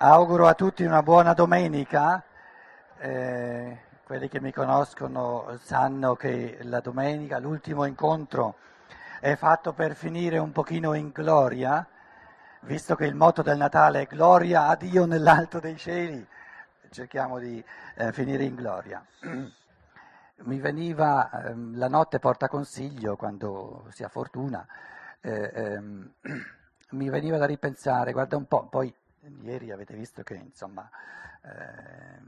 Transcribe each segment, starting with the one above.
Auguro a tutti una buona domenica. Eh, quelli che mi conoscono sanno che la domenica, l'ultimo incontro, è fatto per finire un pochino in gloria, visto che il motto del Natale è gloria a Dio nell'alto dei cieli, cerchiamo di eh, finire in gloria. Mi veniva ehm, la notte porta consiglio quando si ha fortuna, eh, ehm, mi veniva da ripensare, guarda un po', poi Ieri avete visto che insomma, eh,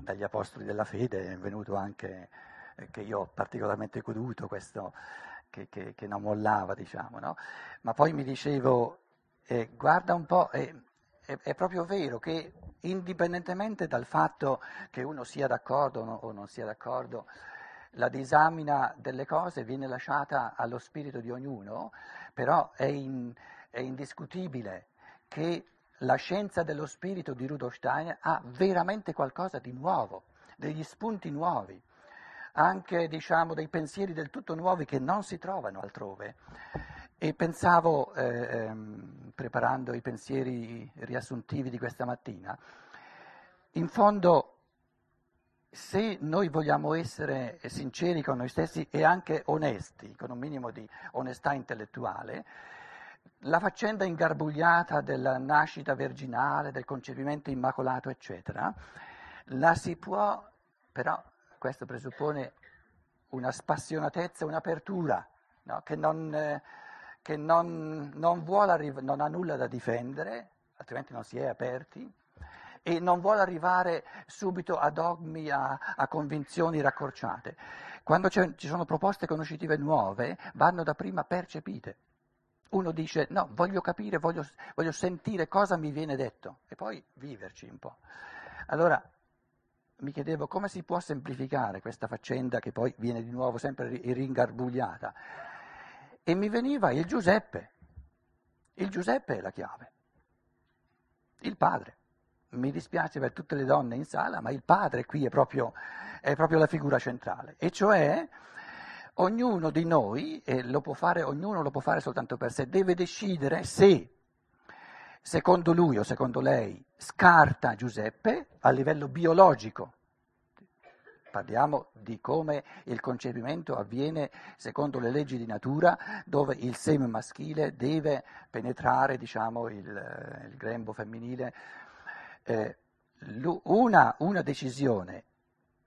dagli Apostoli della Fede è venuto anche eh, che io ho particolarmente goduto questo che, che, che non mollava, diciamo, no? ma poi mi dicevo, eh, guarda un po', è, è, proprio vero che indipendentemente dal fatto che uno sia d'accordo o non sia d'accordo, la disamina delle cose viene lasciata allo spirito di ognuno, però è, in, è indiscutibile che la scienza dello spirito di Rudolf Steiner ha veramente qualcosa di nuovo, degli spunti nuovi, anche diciamo, dei pensieri del tutto nuovi che non si trovano altrove. E pensavo, eh, ehm, preparando i pensieri riassuntivi di questa mattina, in fondo se noi vogliamo essere sinceri con noi stessi e anche onesti, con un minimo di onestà intellettuale, la faccenda ingarbugliata della nascita virginale, del concepimento immacolato, eccetera, la si può, però questo presuppone una spassionatezza, un'apertura, no? che, non, eh, che non, non, arriva, non, ha nulla da difendere, altrimenti non si è aperti, e non vuole arrivare subito a dogmi, a, a convinzioni raccorciate. Quando ci sono proposte conoscitive nuove, vanno da prima percepite. Uno dice no, voglio capire, voglio, voglio sentire cosa mi viene detto e poi viverci un po'. Allora mi chiedevo come si può semplificare questa faccenda che poi viene di nuovo sempre ringarbugliata. E mi veniva il Giuseppe. Il Giuseppe è la chiave. Il padre. Mi dispiace per tutte le donne in sala, ma il padre qui è proprio, è proprio la figura centrale. E cioè ognuno di noi, e lo può fare, ognuno lo può fare soltanto per sé, deve decidere se, secondo lui o secondo lei, scarta Giuseppe a livello biologico. Parliamo di come il concepimento avviene secondo le leggi di natura, dove il seme maschile deve penetrare diciamo, il, il grembo femminile. Eh, una, una decisione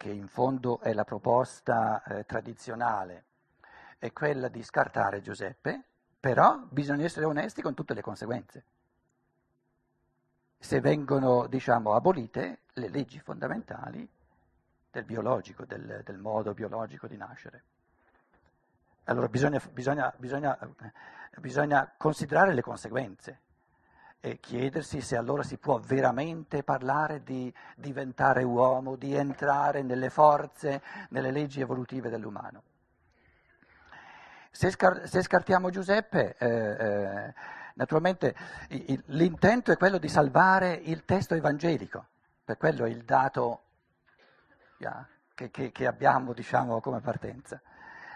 che in fondo è la proposta eh, tradizionale, è quella di scartare Giuseppe, però bisogna essere onesti con tutte le conseguenze. Se vengono, diciamo, abolite le leggi fondamentali del biologico, del, del modo biologico di nascere. Allora bisogna, bisogna, bisogna, bisogna considerare le conseguenze e chiedersi se allora si può veramente parlare di diventare uomo, di entrare nelle forze, nelle leggi evolutive dell'umano. Se, scar- se scartiamo Giuseppe, eh, eh, naturalmente il, l'intento è quello di salvare il testo evangelico, per quello è il dato yeah, che, che, che, abbiamo diciamo, come partenza.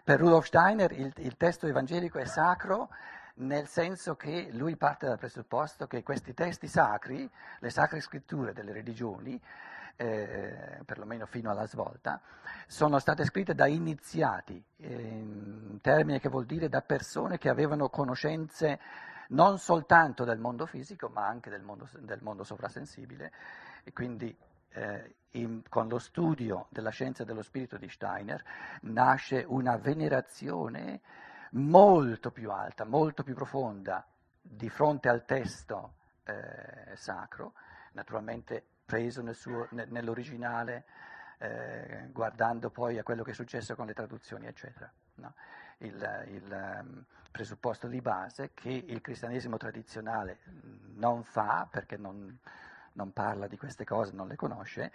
Per Rudolf Steiner il, il testo evangelico è sacro nel senso che lui parte dal presupposto che questi testi sacri, le sacre scritture delle religioni, eh, perlomeno fino alla svolta, sono state scritte da iniziati, eh, termine che vuol dire da persone che avevano conoscenze non soltanto del mondo fisico, ma anche del mondo, del mondo sovrasensibile, e quindi eh, in, con lo studio della scienza dello spirito di Steiner nasce una venerazione molto più alta, molto più profonda di fronte al testo eh, sacro, naturalmente preso nel suo, nell'originale, eh, guardando poi a quello che è successo con le traduzioni, eccetera. No? Il, il um, presupposto di base che il cristianesimo tradizionale non fa, perché non, non parla di queste cose, non le conosce,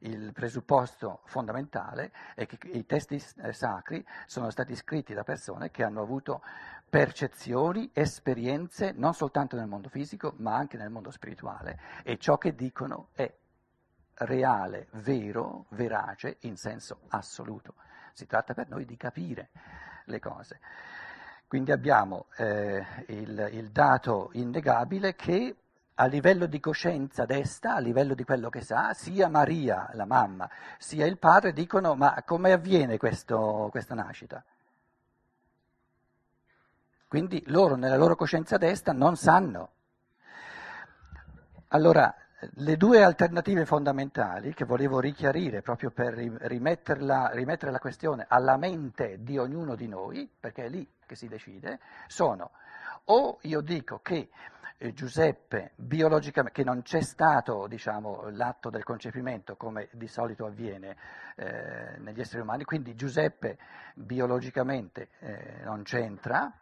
il presupposto fondamentale è che i testi eh, sacri sono stati scritti da persone che hanno avuto percezioni, esperienze non soltanto nel mondo fisico ma anche nel mondo spirituale e ciò che dicono è reale, vero, verace in senso assoluto. Si tratta per noi di capire le cose. Quindi abbiamo eh, il, il dato innegabile che a livello di coscienza desta, a livello di quello che sa, sia Maria, la mamma, sia il padre dicono ma come avviene questo, questa nascita? Quindi loro nella loro coscienza desta non sanno. Allora, le due alternative fondamentali che volevo richiarire proprio per rimettere la questione alla mente di ognuno di noi, perché è lì che si decide, sono o io dico che Giuseppe biologicamente, che non c'è stato diciamo, l'atto del concepimento come di solito avviene eh, negli esseri umani, quindi Giuseppe biologicamente eh, non c'entra,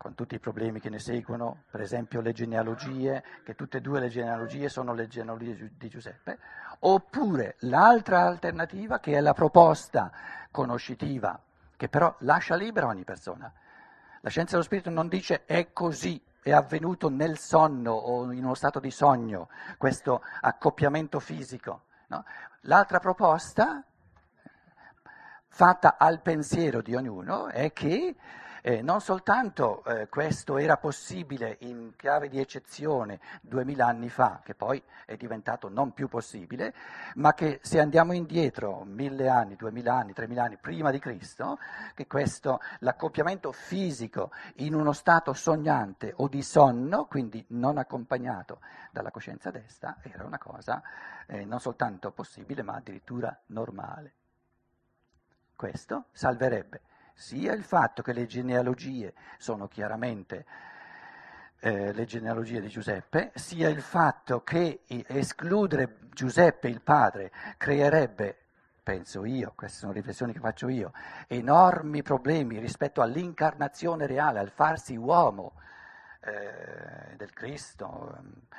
con tutti i problemi che ne seguono, per esempio le genealogie, che tutte e due le genealogie sono le genealogie di Giuseppe, oppure l'altra alternativa che è la proposta conoscitiva, che però lascia libera ogni persona. La scienza dello spirito non dice è così, è avvenuto nel sonno o in uno stato di sogno questo accoppiamento fisico. No? L'altra proposta, fatta al pensiero di ognuno, è che eh, non soltanto eh, questo era possibile in chiave di eccezione duemila anni fa, che poi è diventato non più possibile, ma che se andiamo indietro mille anni, duemila anni, tremila anni prima di Cristo, che questo, l'accoppiamento fisico in uno stato sognante o di sonno, quindi non accompagnato dalla coscienza destra, era una cosa eh, non soltanto possibile, ma addirittura normale. Questo salverebbe sia il fatto che le genealogie sono chiaramente eh, le genealogie di Giuseppe, sia il fatto che escludere Giuseppe il padre creerebbe, penso io, queste sono riflessioni che faccio io, enormi problemi rispetto all'incarnazione reale, al farsi uomo eh, del Cristo,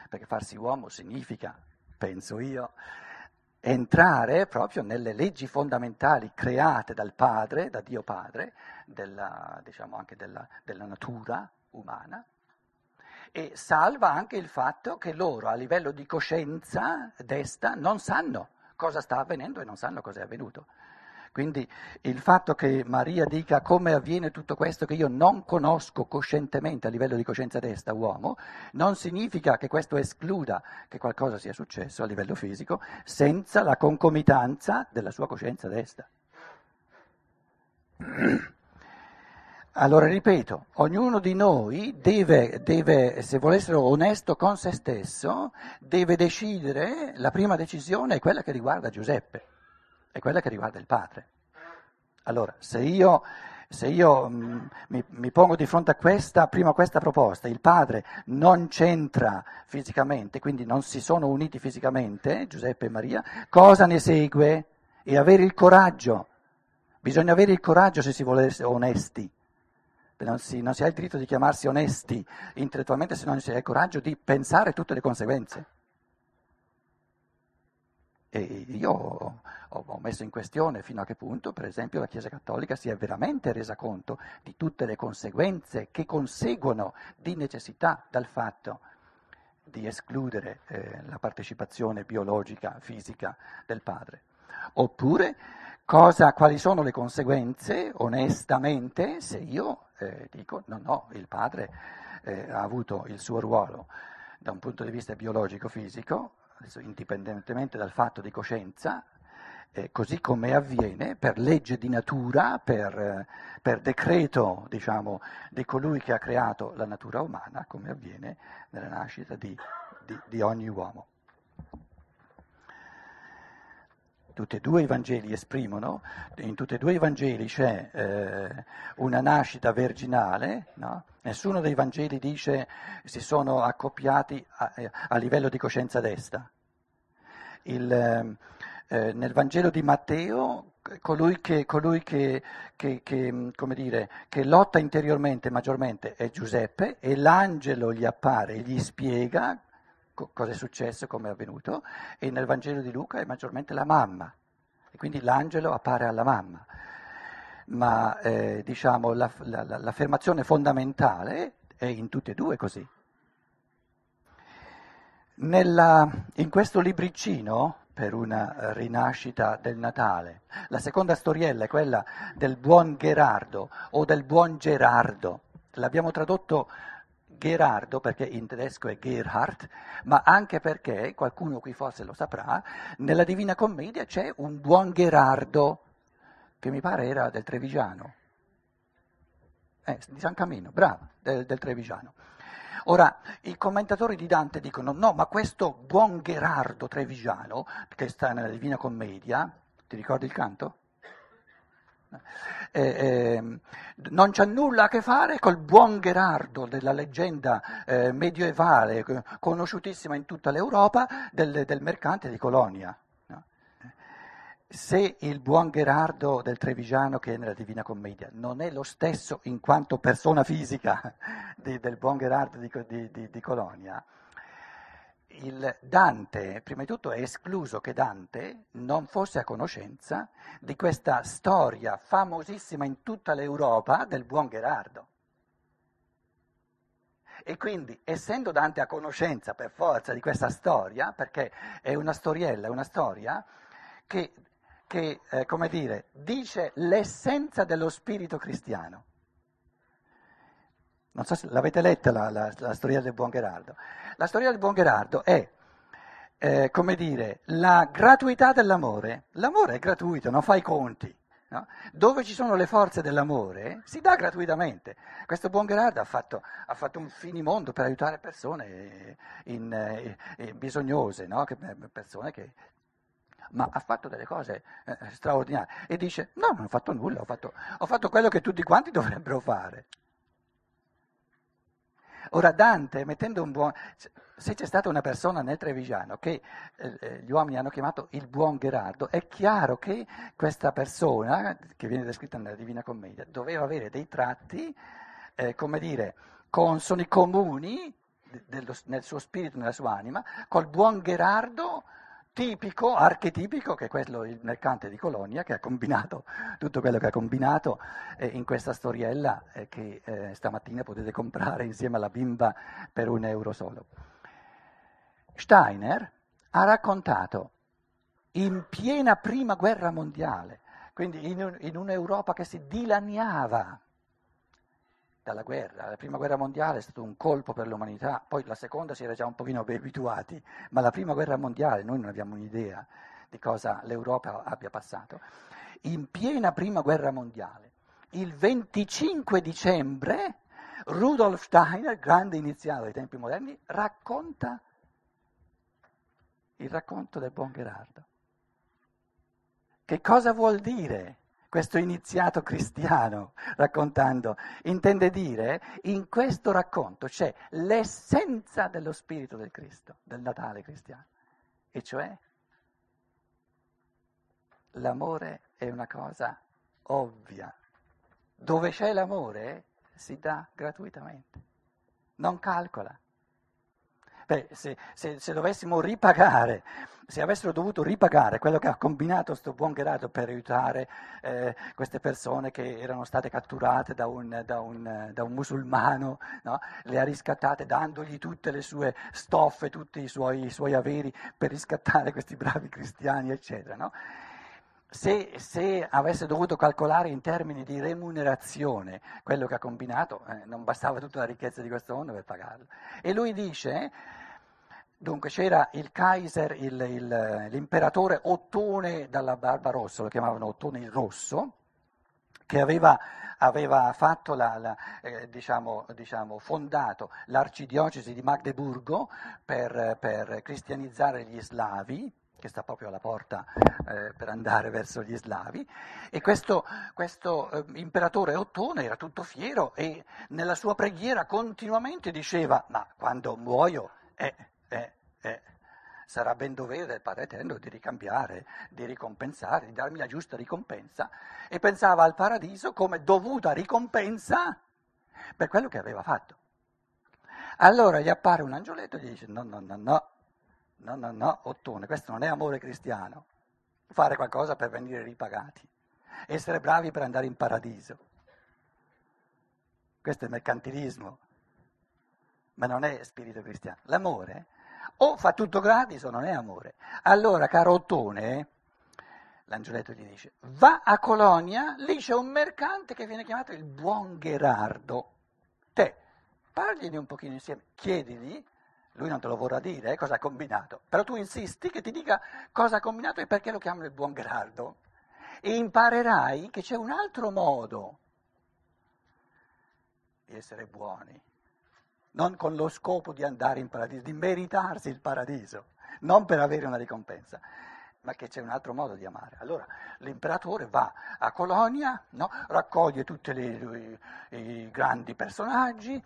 perché farsi uomo significa, penso io, entrare proprio nelle leggi fondamentali create dal Padre, da Dio Padre, della, diciamo anche della, della natura umana, e salva anche il fatto che loro a livello di coscienza desta non sanno cosa sta avvenendo e non sanno cosa è avvenuto. Quindi il fatto che Maria dica come avviene tutto questo che io non conosco coscientemente a livello di coscienza destra, uomo, non significa che questo escluda che qualcosa sia successo a livello fisico senza la concomitanza della sua coscienza destra. Allora ripeto, ognuno di noi deve, deve, se vuole essere onesto con se stesso, deve decidere, la prima decisione è quella che riguarda Giuseppe è quella che riguarda il padre. Allora, se io, se io mh, mm, mi, mi, pongo di fronte a questa, prima questa proposta, il padre non c'entra fisicamente, quindi non si sono uniti fisicamente, Giuseppe e Maria, cosa ne segue? E avere il coraggio. Bisogna avere il coraggio se si vuole essere onesti. Non si, non si ha il diritto di chiamarsi onesti intellettualmente se non si ha il coraggio di pensare tutte le conseguenze. E io ho messo in questione fino a che punto, per esempio, la Chiesa Cattolica si è veramente resa conto di tutte le conseguenze che conseguono di necessità dal fatto di escludere eh, la partecipazione biologica, fisica del padre. Oppure cosa, quali sono le conseguenze, onestamente, se io eh, dico no, no, il padre eh, ha avuto il suo ruolo da un punto di vista biologico-fisico, indipendentemente dal fatto di coscienza, eh, così come avviene per legge di natura, per, eh, per decreto diciamo, di colui che ha creato la natura umana, come avviene nella nascita di, di, di ogni uomo. Tutti e due i Vangeli esprimono, in tutti e due i Vangeli c'è eh, una nascita virginale, no? nessuno dei Vangeli dice si sono accoppiati a, a livello di coscienza destra. Il, eh, nel Vangelo di Matteo colui, che, colui che, che, che, dire, che, lotta interiormente maggiormente è Giuseppe e l'angelo gli appare, gli spiega co- cosa è successo, come è avvenuto, e nel Vangelo di Luca è maggiormente la mamma, e quindi l'angelo appare alla mamma. Ma eh, diciamo, la, la, l'affermazione fondamentale è in tutte e due così. Nella, in questo libricino, per una rinascita del Natale, la seconda storiella è quella del buon Gerardo o del buon Gerardo. L'abbiamo tradotto Gerardo, perché in tedesco è Gerhard, ma anche perché, qualcuno qui forse lo saprà, nella Divina Commedia c'è un buon Gerardo, che mi pare era del Trevigiano, eh, di San Camino, bravo, del, del Trevigiano. Ora, i commentatori di Dante dicono no, ma questo buon Gerardo trevigiano, che sta nella Divina Commedia, ti ricordi il canto? Eh, eh, non c'ha nulla a che fare col buon Gerardo della leggenda eh, medievale, conosciutissima in tutta l'Europa, del, del mercante di Colonia se il buon Gerardo del Trevigiano che è nella Divina Commedia non è lo stesso in quanto persona fisica di, del buon Gerardo di, di, di, Colonia, il Dante, prima di tutto è escluso che Dante non fosse a conoscenza di questa storia famosissima in tutta l'Europa del buon Gerardo. E quindi, essendo Dante a conoscenza per forza di questa storia, perché è una storiella, è una storia che che, eh, come dire, dice l'essenza dello spirito cristiano. Non so se l'avete letta la, la, la storia del buon Gerardo. La storia del buon Gerardo è, eh, come dire, la gratuità dell'amore. L'amore è gratuito, non fa i conti. No? Dove ci sono le forze dell'amore si dà gratuitamente. Questo buon Gerardo ha fatto, ha fatto un finimondo per aiutare persone in, in, eh, in bisognose, no? che, persone che ma ha fatto delle cose eh, straordinarie. E dice, no, non ho fatto nulla, ho fatto, ho fatto quello che tutti quanti dovrebbero fare. Ora Dante, mettendo un buon... Se c'è stata una persona nel Trevigiano che eh, eh, gli uomini hanno chiamato il buon Gerardo, è chiaro che questa persona, che viene descritta nella Divina Commedia, doveva avere dei tratti, eh, come dire, consoni comuni nel suo spirito, nella sua anima, col buon Gerardo tipico, archetipico, che è quello il mercante di Colonia, che ha combinato tutto quello che ha combinato eh, in questa storiella eh, che eh, stamattina potete comprare insieme alla bimba per un euro solo. Steiner ha raccontato in piena prima guerra mondiale, quindi in, in un'Europa che si dilaniava dalla guerra. La prima guerra mondiale è stato un colpo per l'umanità, poi la seconda si era già un pochino abituati, ma la prima guerra mondiale noi non abbiamo un'idea di cosa l'Europa abbia passato. In piena prima guerra mondiale, il 25 dicembre, Rudolf Steiner, grande iniziato dei tempi moderni, racconta il racconto del buon Gerardo. Che cosa vuol dire questo iniziato cristiano raccontando, intende dire in questo racconto c'è l'essenza dello spirito del Cristo, del Natale cristiano, e cioè l'amore è una cosa ovvia. Dove c'è l'amore si dà gratuitamente, non calcola. Beh, se, se, se, dovessimo ripagare, se avessero dovuto ripagare quello che ha combinato questo buon Gerardo per aiutare eh, queste persone che erano state catturate da un, da un, da un musulmano, no? le ha riscattate dandogli tutte le sue stoffe, tutti i suoi, i suoi averi per riscattare questi bravi cristiani, eccetera. No? Se, se, avesse dovuto calcolare in termini di remunerazione quello che ha combinato, eh, non bastava tutta la ricchezza di questo mondo per pagarlo. E lui dice Dunque c'era il Kaiser, il, il, l'imperatore Ottone dalla Barba Rossa, lo chiamavano Ottone il Rosso, che aveva, aveva la, la, eh, diciamo, diciamo, fondato l'arcidiocesi di Magdeburgo per, per, cristianizzare gli slavi, che sta proprio alla porta eh, per andare verso gli slavi, e questo, questo eh, imperatore Ottone era tutto fiero e nella sua preghiera continuamente diceva, ma quando muoio... Eh, eh, eh, sarà ben dovere del Padre Eterno di ricambiare, di ricompensare, di darmi la giusta ricompensa. E pensava al paradiso come dovuta ricompensa per quello che aveva fatto. Allora gli appare un angioletto e gli dice: No, no, no, no, no, no, no, Ottone, questo non è amore cristiano. Fare qualcosa per venire ripagati, essere bravi per andare in paradiso. Questo è mercantilismo, ma non è spirito cristiano. L'amore o fa tutto gratis o non è amore. Allora, caro Ottone, l'angioletto gli dice, va a Colonia, lì c'è un mercante che viene chiamato il buon Gerardo. Te parligli un pochino insieme, chiedigli, lui non te lo vorrà dire, eh, cosa ha combinato, però tu insisti che ti dica cosa ha combinato e perché lo chiamano il buon Gerardo. E imparerai che c'è un altro modo di essere buoni, non con lo scopo di andare in paradiso, di meritarsi il paradiso, non per avere una ricompensa, ma che c'è un altro modo di amare. Allora l'imperatore va a Colonia, no? raccoglie tutti i grandi personaggi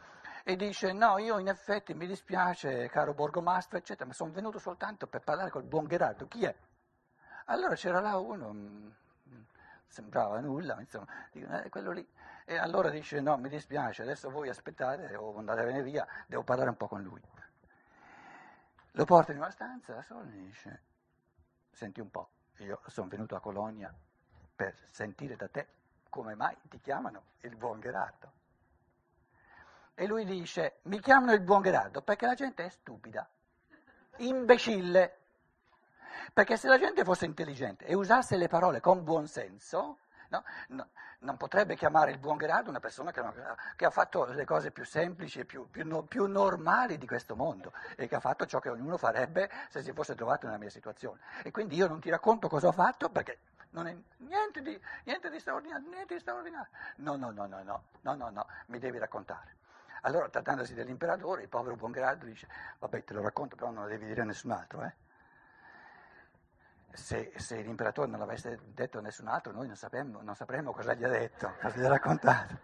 e dice no, io in effetti mi dispiace caro borgomastro, eccetera, ma sono venuto soltanto per parlare col buon Gerardo, chi è? Allora c'era là uno, mm, sembrava nulla, insomma, dico, eh, quello lì. E allora dice no, mi dispiace, adesso voi aspettate o andatevene via, devo parlare un po' con lui. Lo porta in una stanza da solo e dice, senti un po', io sono venuto a Colonia per sentire da te come mai ti chiamano il buon Gerardo. E lui dice, mi chiamano il buon Gerardo perché la gente è stupida, imbecille. Perché se la gente fosse intelligente e usasse le parole con buon senso, no, no, non potrebbe chiamare il buon Gerardo una persona che, che, ha fatto le cose più semplici e più, più, più, normali di questo mondo e che ha fatto ciò che ognuno farebbe se si fosse trovato nella mia situazione. E quindi io non ti racconto cosa ho fatto perché non è niente di, niente di straordinario, niente di straordinario. No, no, no, no, no, no, no, no, mi devi raccontare. Allora, trattandosi dell'imperatore, il povero buon Gerardo dice, vabbè, te lo racconto, però non lo devi dire a nessun altro, eh? se, se, l'imperatore non l'avesse detto a nessun altro, noi non, sapremmo, non sapremmo cosa gli ha detto, cosa gli ha raccontato.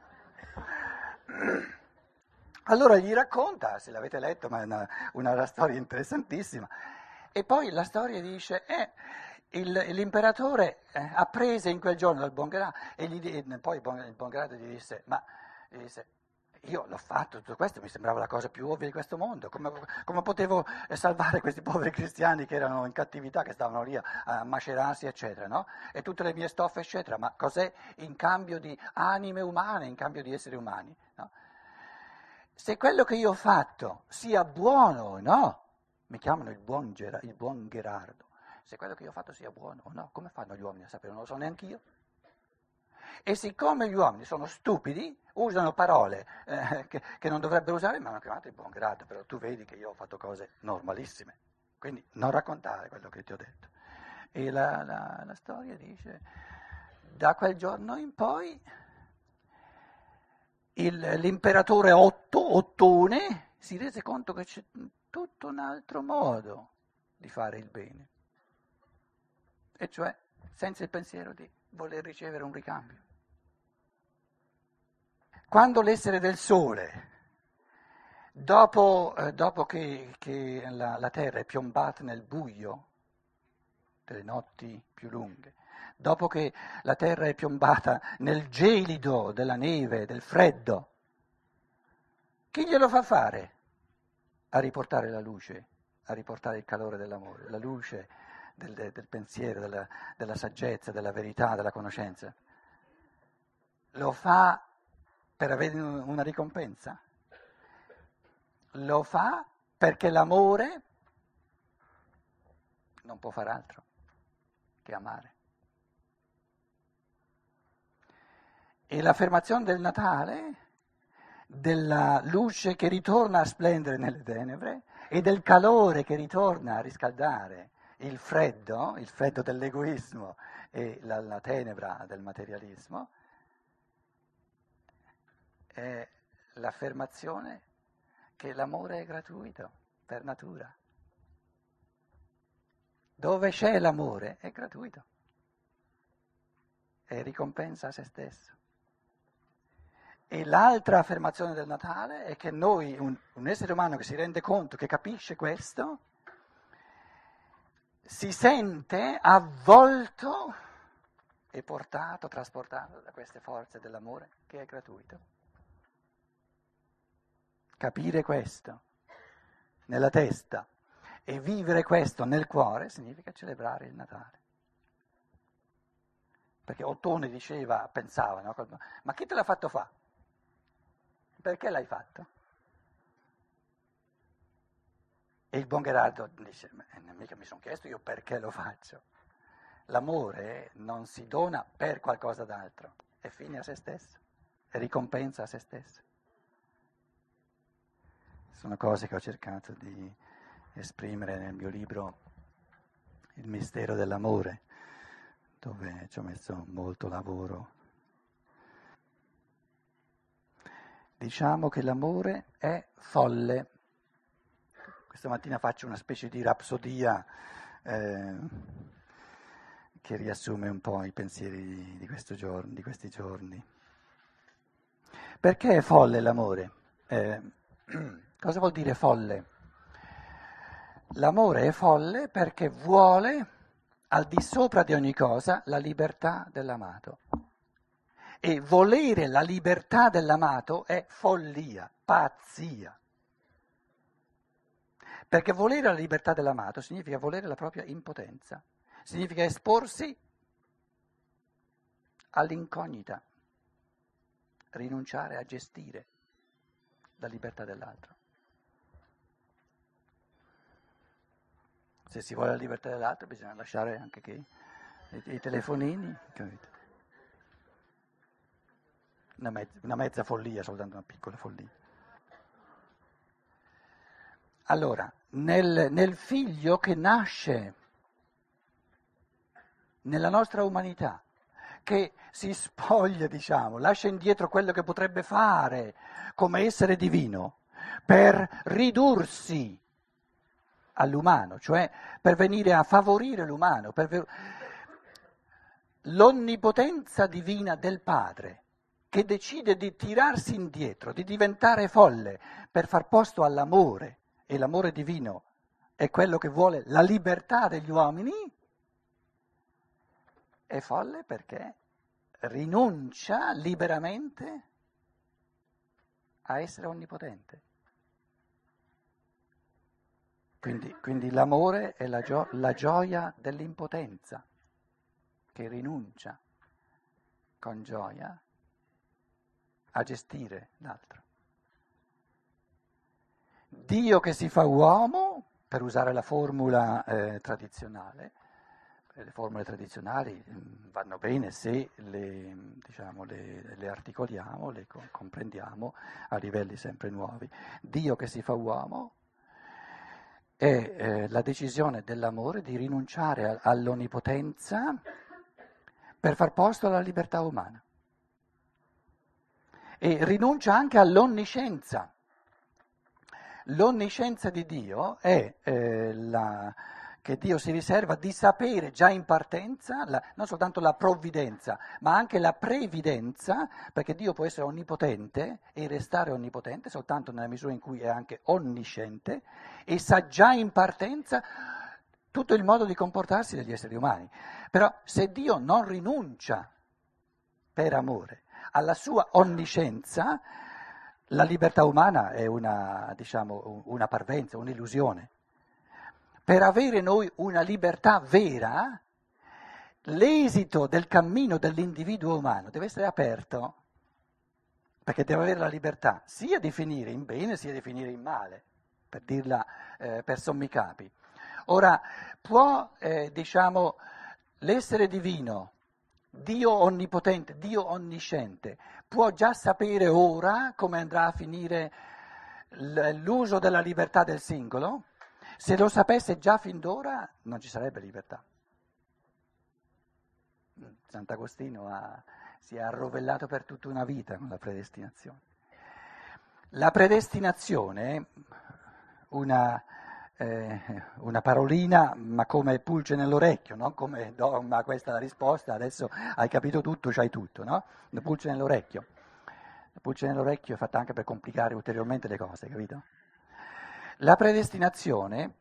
Allora gli racconta, se l'avete letto, ma è una, una storia interessantissima. E poi la storia dice, eh, il, l'imperatore eh, apprese in quel giorno dal buon grado, e gli, poi il buon, il buon grado gli disse, ma gli disse, io l'ho fatto, tutto questo mi sembrava la cosa più ovvia di questo mondo. Come, come, potevo salvare questi poveri cristiani che erano in cattività, che stavano lì a, macerarsi, eccetera, no? E tutte le mie stoffe, eccetera. Ma cos'è in cambio di anime umane, in cambio di esseri umani? No? Se quello che io ho fatto sia buono o no, mi chiamano il buon, il buon Gerardo. Se quello che io ho fatto sia buono o no, come fanno gli uomini a sapere? Non lo so neanche io. E siccome gli uomini sono stupidi, usano parole eh, che, che, non dovrebbero usare, mi hanno chiamato di buon grado, però tu vedi che io ho fatto cose normalissime. Quindi non raccontare quello che ti ho detto. E la, la, la storia dice, da quel giorno in poi il, l'imperatore Otto, Ottone, si rese conto che c'è tutto un altro modo di fare il bene, e cioè senza il pensiero di voler ricevere un ricambio. Quando l'essere del sole, dopo, eh, dopo che, che la, la, terra è piombata nel buio delle notti più lunghe, dopo che la terra è piombata nel gelido della neve, del freddo, chi glielo fa fare a riportare la luce, a riportare il calore dell'amore, la luce del, del pensiero, della, della saggezza, della verità, della conoscenza? Lo fa per avere una ricompensa. Lo fa perché l'amore non può fare altro che amare. E l'affermazione del Natale, della luce che ritorna a splendere nelle tenebre e del calore che ritorna a riscaldare il freddo, il freddo dell'egoismo e la, la tenebra del materialismo, è l'affermazione che l'amore è gratuito per natura. Dove c'è l'amore è gratuito, è ricompensa a se stesso. E l'altra affermazione del Natale è che noi, un, un essere umano che si rende conto, che capisce questo, si sente avvolto e portato, trasportato da queste forze dell'amore che è gratuito. Capire questo nella testa e vivere questo nel cuore significa celebrare il Natale. Perché Ottone diceva, pensava, no? ma chi te l'ha fatto fare? Perché l'hai fatto? E il buon Gerardo dice, eh, mica mi sono chiesto io perché lo faccio. L'amore non si dona per qualcosa d'altro, è fine a se stesso, è ricompensa a se stesso. Sono cose che ho cercato di esprimere nel mio libro Il mistero dell'amore, dove ci ho messo molto lavoro. Diciamo che l'amore è folle. Questa mattina faccio una specie di rapsodia eh, che riassume un po' i pensieri di, giorno, di questi giorni. Perché è folle l'amore? Eh, cosa vuol dire folle? L'amore è folle perché vuole al di sopra di ogni cosa la libertà dell'amato. E volere la libertà dell'amato è follia, pazzia. Perché volere la libertà dell'amato significa volere la propria impotenza, significa esporsi all'incognita, rinunciare a gestire la libertà dell'altro. Se si vuole la libertà dell'altro bisogna lasciare anche che i, i telefonini, capito? Una, mezza, una mezza follia, soltanto una piccola follia. Allora, nel, nel figlio che nasce nella nostra umanità, che si spoglia, diciamo, lascia indietro quello che potrebbe fare come essere divino, per ridursi all'umano, cioè per venire a favorire l'umano, per l'onnipotenza divina del Padre che decide di tirarsi indietro, di diventare folle per far posto all'amore e l'amore divino è quello che vuole la libertà degli uomini, è folle perché rinuncia liberamente a essere onnipotente. Quindi, quindi l'amore è la, gio- la gioia dell'impotenza, che rinuncia con gioia a gestire l'altro. Dio che si fa uomo, per usare la formula eh, tradizionale, le formule tradizionali mm, vanno bene se le, diciamo, le, le articoliamo, le comprendiamo a livelli sempre nuovi. Dio che si fa uomo è eh, la decisione dell'amore di rinunciare all'onnipotenza per far posto alla libertà umana. E rinuncia anche all'onniscienza. L'onniscienza di Dio è eh, la, che Dio si riserva di sapere già in partenza, la, non soltanto la provvidenza, ma anche la previdenza, perché Dio può essere onnipotente e restare onnipotente soltanto nella misura in cui è anche onnisciente e sa già in partenza tutto il modo di comportarsi degli esseri umani. Però se Dio non rinuncia per amore alla sua onniscienza, la libertà umana è una, diciamo, una parvenza, un'illusione per avere noi una libertà vera, l'esito del cammino dell'individuo umano deve essere aperto, perché deve avere la libertà sia di finire in bene sia di finire in male, per dirla eh, per sommi capi. Ora, può, eh, diciamo, l'essere divino, Dio onnipotente, Dio onnisciente, può già sapere ora come andrà a finire l'uso della libertà del singolo? Se lo sapesse già fin d'ora non ci sarebbe libertà. Sant'Agostino ha, si è arrovellato per tutta una vita con la predestinazione. La predestinazione, una, eh, una parolina, ma come pulce nell'orecchio, non come dogma, questa è la risposta, adesso hai capito tutto, c'hai tutto, no? La pulce nell'orecchio. La pulce nell'orecchio è fatta anche per complicare ulteriormente le cose, capito? La predestinazione,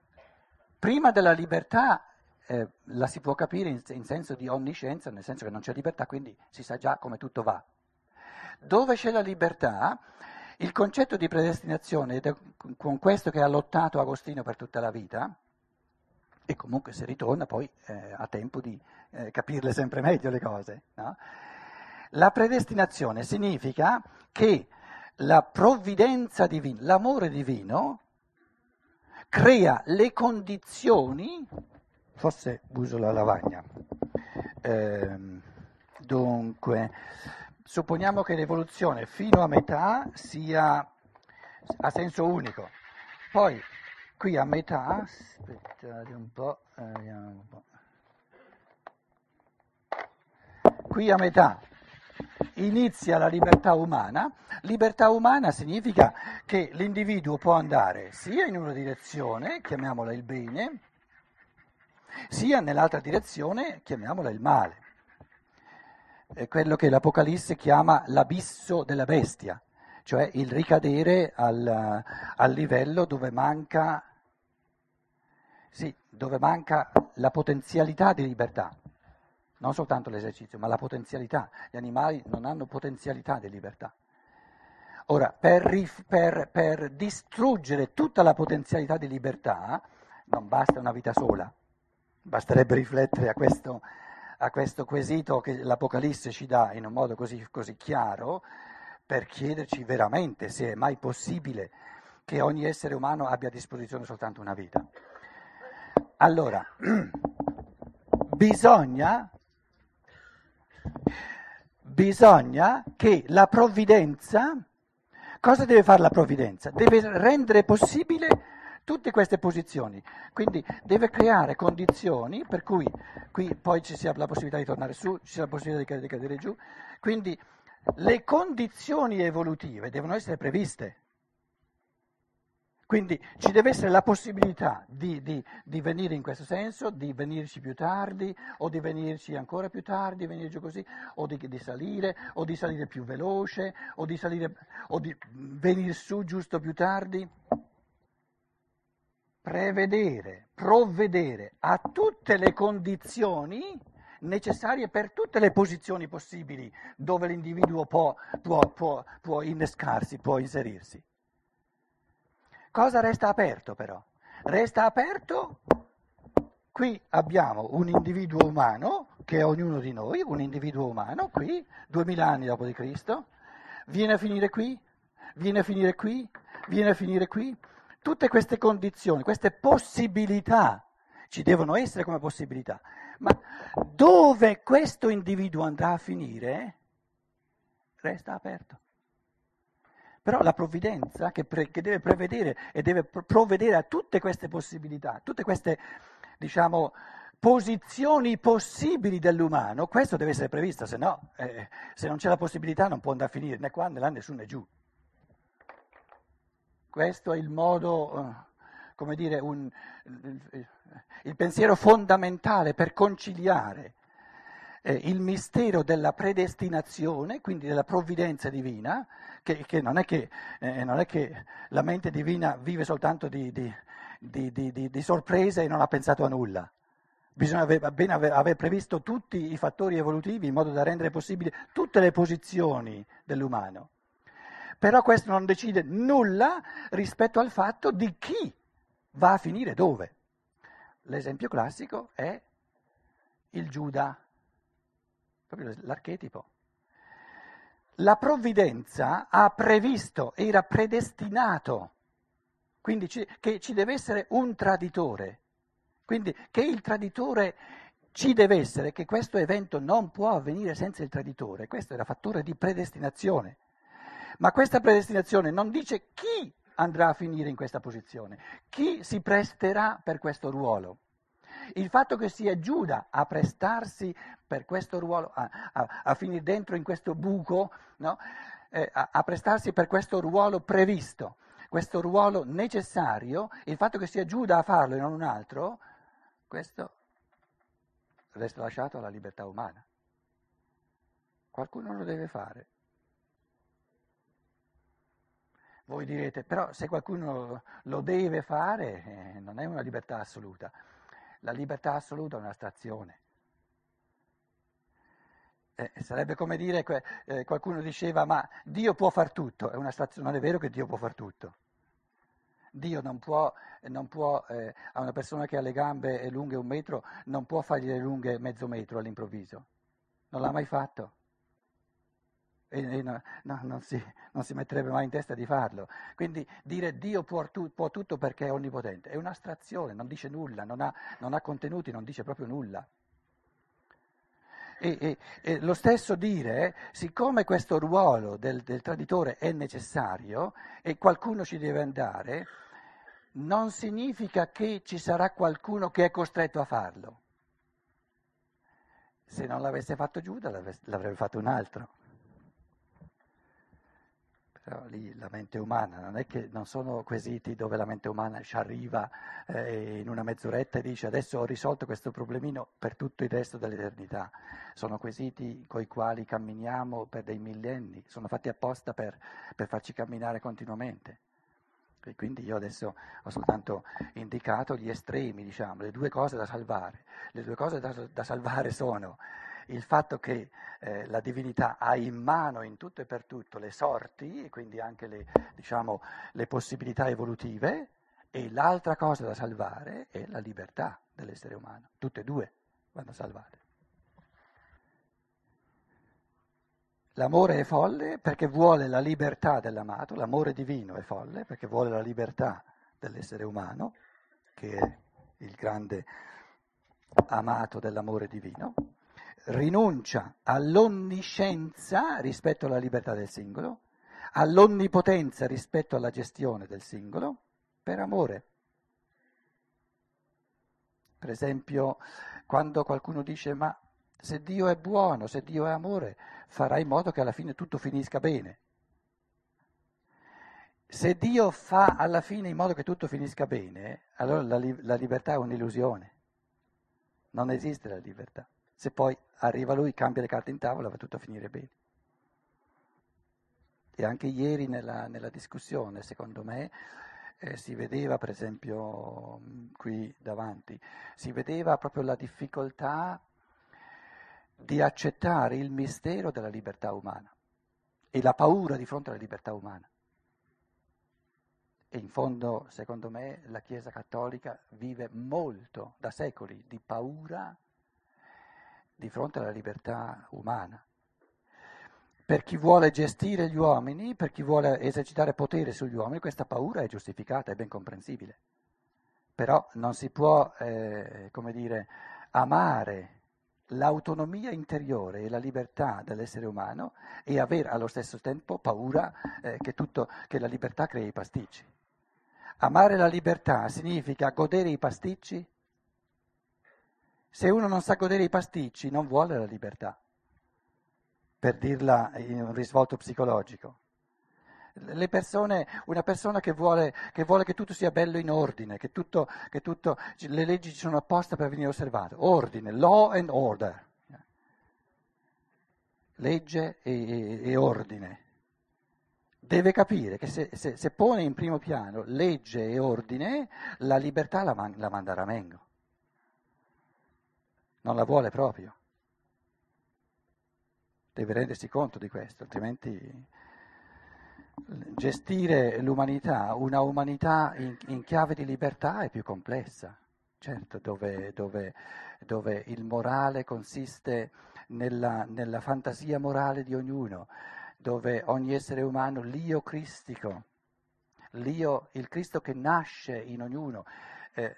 prima della libertà, eh, la si può capire in, in senso di onniscienza, nel senso che non c'è libertà, quindi si sa già come tutto va. Dove c'è la libertà, il concetto di predestinazione, ed è con questo che ha lottato Agostino per tutta la vita, e comunque se ritorna poi eh, ha tempo di eh, capirle sempre meglio le cose. No? La predestinazione significa che la provvidenza divina, l'amore divino, crea le condizioni, forse uso la lavagna, eh, dunque, supponiamo che l'evoluzione fino a metà sia a senso unico, Poi qui a metà, aspettate un po', vediamo un po'. Qui a metà inizia la libertà umana. Libertà umana significa che l'individuo può andare sia in una direzione, chiamiamola il bene, sia nell'altra direzione, chiamiamola il male. È quello che l'Apocalisse chiama l'abisso della bestia, cioè il ricadere al, al livello dove manca, sì, dove manca la potenzialità di libertà non soltanto l'esercizio, ma la potenzialità. Gli animali non hanno potenzialità di libertà. Ora, per, rif- per, per, distruggere tutta la potenzialità di libertà non basta una vita sola, basterebbe riflettere a questo, a questo quesito che l'Apocalisse ci dà in un modo così, così chiaro per chiederci veramente se è mai possibile che ogni essere umano abbia a disposizione soltanto una vita. Allora, bisogna bisogna che la provvidenza, cosa deve fare la provvidenza? Deve rendere possibile tutte queste posizioni, quindi deve creare condizioni per cui qui poi ci sia la possibilità di tornare su, ci sia la possibilità di cadere giù, quindi le condizioni evolutive devono essere previste. Quindi ci deve essere la possibilità di, di, di, venire in questo senso, di venirci più tardi, o di venirci ancora più tardi, venire giù così, o di, di salire, o di salire più veloce, o di, salire, o di venire su giusto più tardi. Prevedere, provvedere a tutte le condizioni necessarie per tutte le posizioni possibili dove l'individuo può, può, può, può innescarsi, può inserirsi. Cosa resta aperto però? Resta aperto, qui abbiamo un individuo umano, che è ognuno di noi, un individuo umano, qui, duemila anni dopo di Cristo, viene a finire qui, viene a finire qui, viene a finire qui. Tutte queste condizioni, queste possibilità ci devono essere come possibilità, ma dove questo individuo andrà a finire resta aperto. Però la provvidenza che, pre, che deve prevedere e deve provvedere a tutte queste possibilità, tutte queste, diciamo, posizioni possibili dell'umano, questo deve essere previsto, se no, eh, se non c'è la possibilità non può andare a finire né qua né là, né su né giù. Questo è il modo, eh, come dire, un, il pensiero fondamentale per conciliare eh, il mistero della predestinazione, quindi della provvidenza divina, che, che, non, è che eh, non, è che, la mente divina vive soltanto di, di, di, di sorprese e non ha pensato a nulla. Bisogna aver, bene aver, aver, previsto tutti i fattori evolutivi in modo da rendere possibili tutte le posizioni dell'umano. Però questo non decide nulla rispetto al fatto di chi va a finire dove. L'esempio classico è il Giuda proprio l'archetipo. La provvidenza ha previsto, era predestinato, quindi ci, che ci deve essere un traditore, quindi che il traditore ci deve essere, che questo evento non può avvenire senza il traditore, questo era fattore di predestinazione. Ma questa predestinazione non dice chi andrà a finire in questa posizione, chi si presterà per questo ruolo. Il fatto che sia Giuda a prestarsi per questo ruolo, a, a, a finire dentro in questo buco, no? eh, a, a prestarsi per questo ruolo previsto, questo ruolo necessario, il fatto che sia Giuda a farlo e non un altro, questo resta lasciato alla libertà umana. Qualcuno lo deve fare. Voi direte, però se qualcuno lo deve fare, eh, non è una libertà assoluta. La libertà assoluta è un'astrazione. Eh, sarebbe come dire, eh, qualcuno diceva, ma Dio può far tutto, è non è vero che Dio può far tutto. Dio non può, non può eh, a una persona che ha le gambe lunghe un metro, non può fargli le lunghe mezzo metro all'improvviso. Non l'ha mai fatto e, no, no, non, si, non, si, metterebbe mai in testa di farlo. Quindi dire Dio può, tu, può tutto perché è onnipotente è un'astrazione, non dice nulla, non ha, non ha contenuti, non dice proprio nulla. E, e, e, lo stesso dire, siccome questo ruolo del, del, traditore è necessario e qualcuno ci deve andare, non significa che ci sarà qualcuno che è costretto a farlo. Se non l'avesse fatto Giuda l'avrebbe fatto un altro. Però lì la mente umana, non è che non sono quesiti dove la mente umana ci arriva eh, in una mezz'oretta e dice adesso ho risolto questo problemino per tutto il resto dell'eternità. Sono quesiti con i quali camminiamo per dei millenni, sono fatti apposta per, per farci camminare continuamente. E quindi io adesso ho soltanto indicato gli estremi, diciamo, le due cose da salvare. Le due cose da, da salvare sono il fatto che eh, la divinità ha in mano in tutto e per tutto le sorti, e quindi anche le, diciamo, le possibilità evolutive, e l'altra cosa da salvare è la libertà dell'essere umano. Tutte e due vanno salvate. L'amore è folle perché vuole la libertà dell'amato, l'amore divino è folle perché vuole la libertà dell'essere umano, che è il grande amato dell'amore divino, rinuncia all'onniscienza rispetto alla libertà del singolo, all'onnipotenza rispetto alla gestione del singolo, per amore. Per esempio, quando qualcuno dice ma se Dio è buono, se Dio è amore, farà in modo che alla fine tutto finisca bene. Se Dio fa alla fine in modo che tutto finisca bene, allora la, la libertà è un'illusione. Non esiste la libertà. Se poi arriva lui, cambia le carte in tavola, va tutto a finire bene. E anche ieri nella, nella discussione, secondo me, eh, si vedeva, per esempio, qui davanti, si vedeva proprio la difficoltà di accettare il mistero della libertà umana e la paura di fronte alla libertà umana. E in fondo, secondo me, la Chiesa cattolica vive molto, da secoli, di paura di fronte alla libertà umana. Per chi vuole gestire gli uomini, per chi vuole esercitare potere sugli uomini, questa paura è giustificata, è ben comprensibile. Però non si può, eh, come dire, amare l'autonomia interiore e la libertà dell'essere umano e avere allo stesso tempo paura eh, che, tutto, che la libertà crei pasticci. Amare la libertà significa godere i pasticci? Se uno non sa godere i pasticci non vuole la libertà, per dirla in un risvolto psicologico. Persone, una persona che vuole, che vuole, che tutto sia bello in ordine, che, tutto, che tutto, le leggi ci sono apposta per venire osservate. Ordine, law and order. Legge e, e, e ordine. Deve capire che se, se, se, pone in primo piano legge e ordine, la libertà la, man, la manda a ramengo. Non la vuole proprio. Deve rendersi conto di questo, altrimenti gestire l'umanità, una umanità in, in, chiave di libertà è più complessa, certo, dove, dove, dove il morale consiste nella, nella, fantasia morale di ognuno, dove ogni essere umano, l'io cristico, l'io, il Cristo che nasce in ognuno, eh,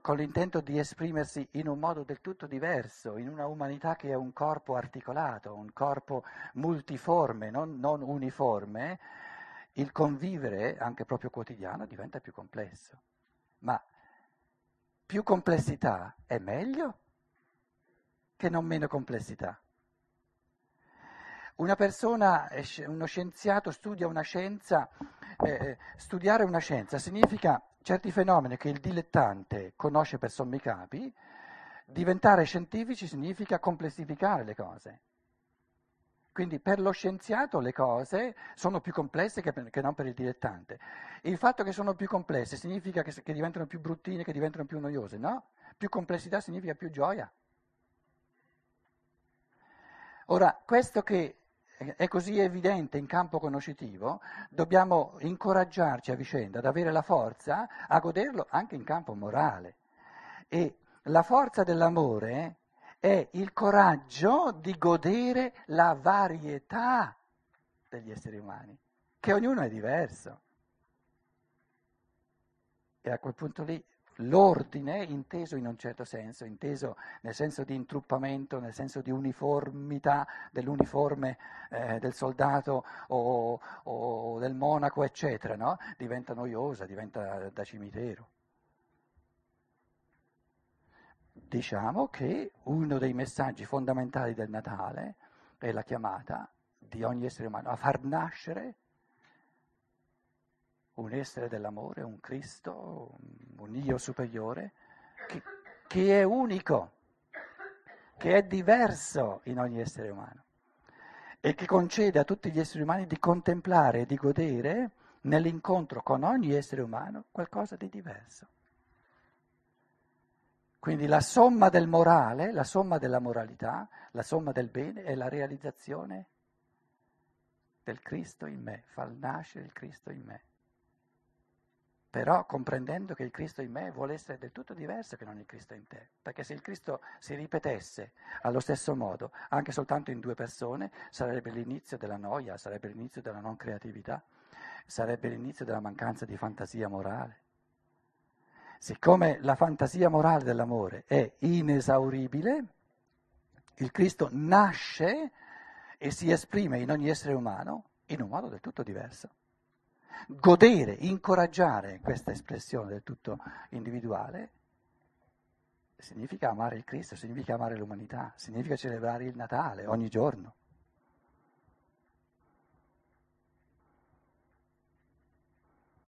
con l'intento di esprimersi in un modo del tutto diverso, in una umanità che è un corpo articolato, un corpo multiforme, non, non uniforme, il convivere, anche proprio quotidiano, diventa più complesso. Ma più complessità è meglio che non meno complessità. Una persona, uno scienziato studia una scienza, eh, eh, studiare una scienza significa certi fenomeni che il dilettante conosce per sommi capi, diventare scientifici significa complessificare le cose. Quindi per lo scienziato le cose sono più complesse che, per, che non per il dilettante. Il fatto che sono più complesse significa che, che diventano più bruttine, che diventano più noiose? No, più complessità significa più gioia. Ora, questo che è così evidente in campo conoscitivo, dobbiamo incoraggiarci a vicenda ad avere la forza a goderlo anche in campo morale. E la forza dell'amore è il coraggio di godere la varietà degli esseri umani, che ognuno è diverso. E a quel punto lì l'ordine inteso in un certo senso, inteso nel senso di intruppamento, nel senso di uniformità dell'uniforme eh, del soldato o, o, del monaco, eccetera, no? diventa noiosa, diventa da cimitero. Diciamo che uno dei messaggi fondamentali del Natale è la chiamata di ogni essere umano a far nascere un essere dell'amore, un Cristo, un io superiore, che, che è unico, che è diverso in ogni essere umano e che concede a tutti gli esseri umani di contemplare e di godere nell'incontro con ogni essere umano qualcosa di diverso. Quindi la somma del morale, la somma della moralità, la somma del bene è la realizzazione del Cristo in me, fa nascere il Cristo in me però comprendendo che il Cristo in me vuole essere del tutto diverso che non il Cristo in te, perché se il Cristo si ripetesse allo stesso modo, anche soltanto in due persone, sarebbe l'inizio della noia, sarebbe l'inizio della non creatività, sarebbe l'inizio della mancanza di fantasia morale. Siccome la fantasia morale dell'amore è inesauribile, il Cristo nasce e si esprime in ogni essere umano in un modo del tutto diverso godere, incoraggiare questa espressione del tutto individuale, significa amare il Cristo, significa amare l'umanità, significa celebrare il Natale ogni giorno.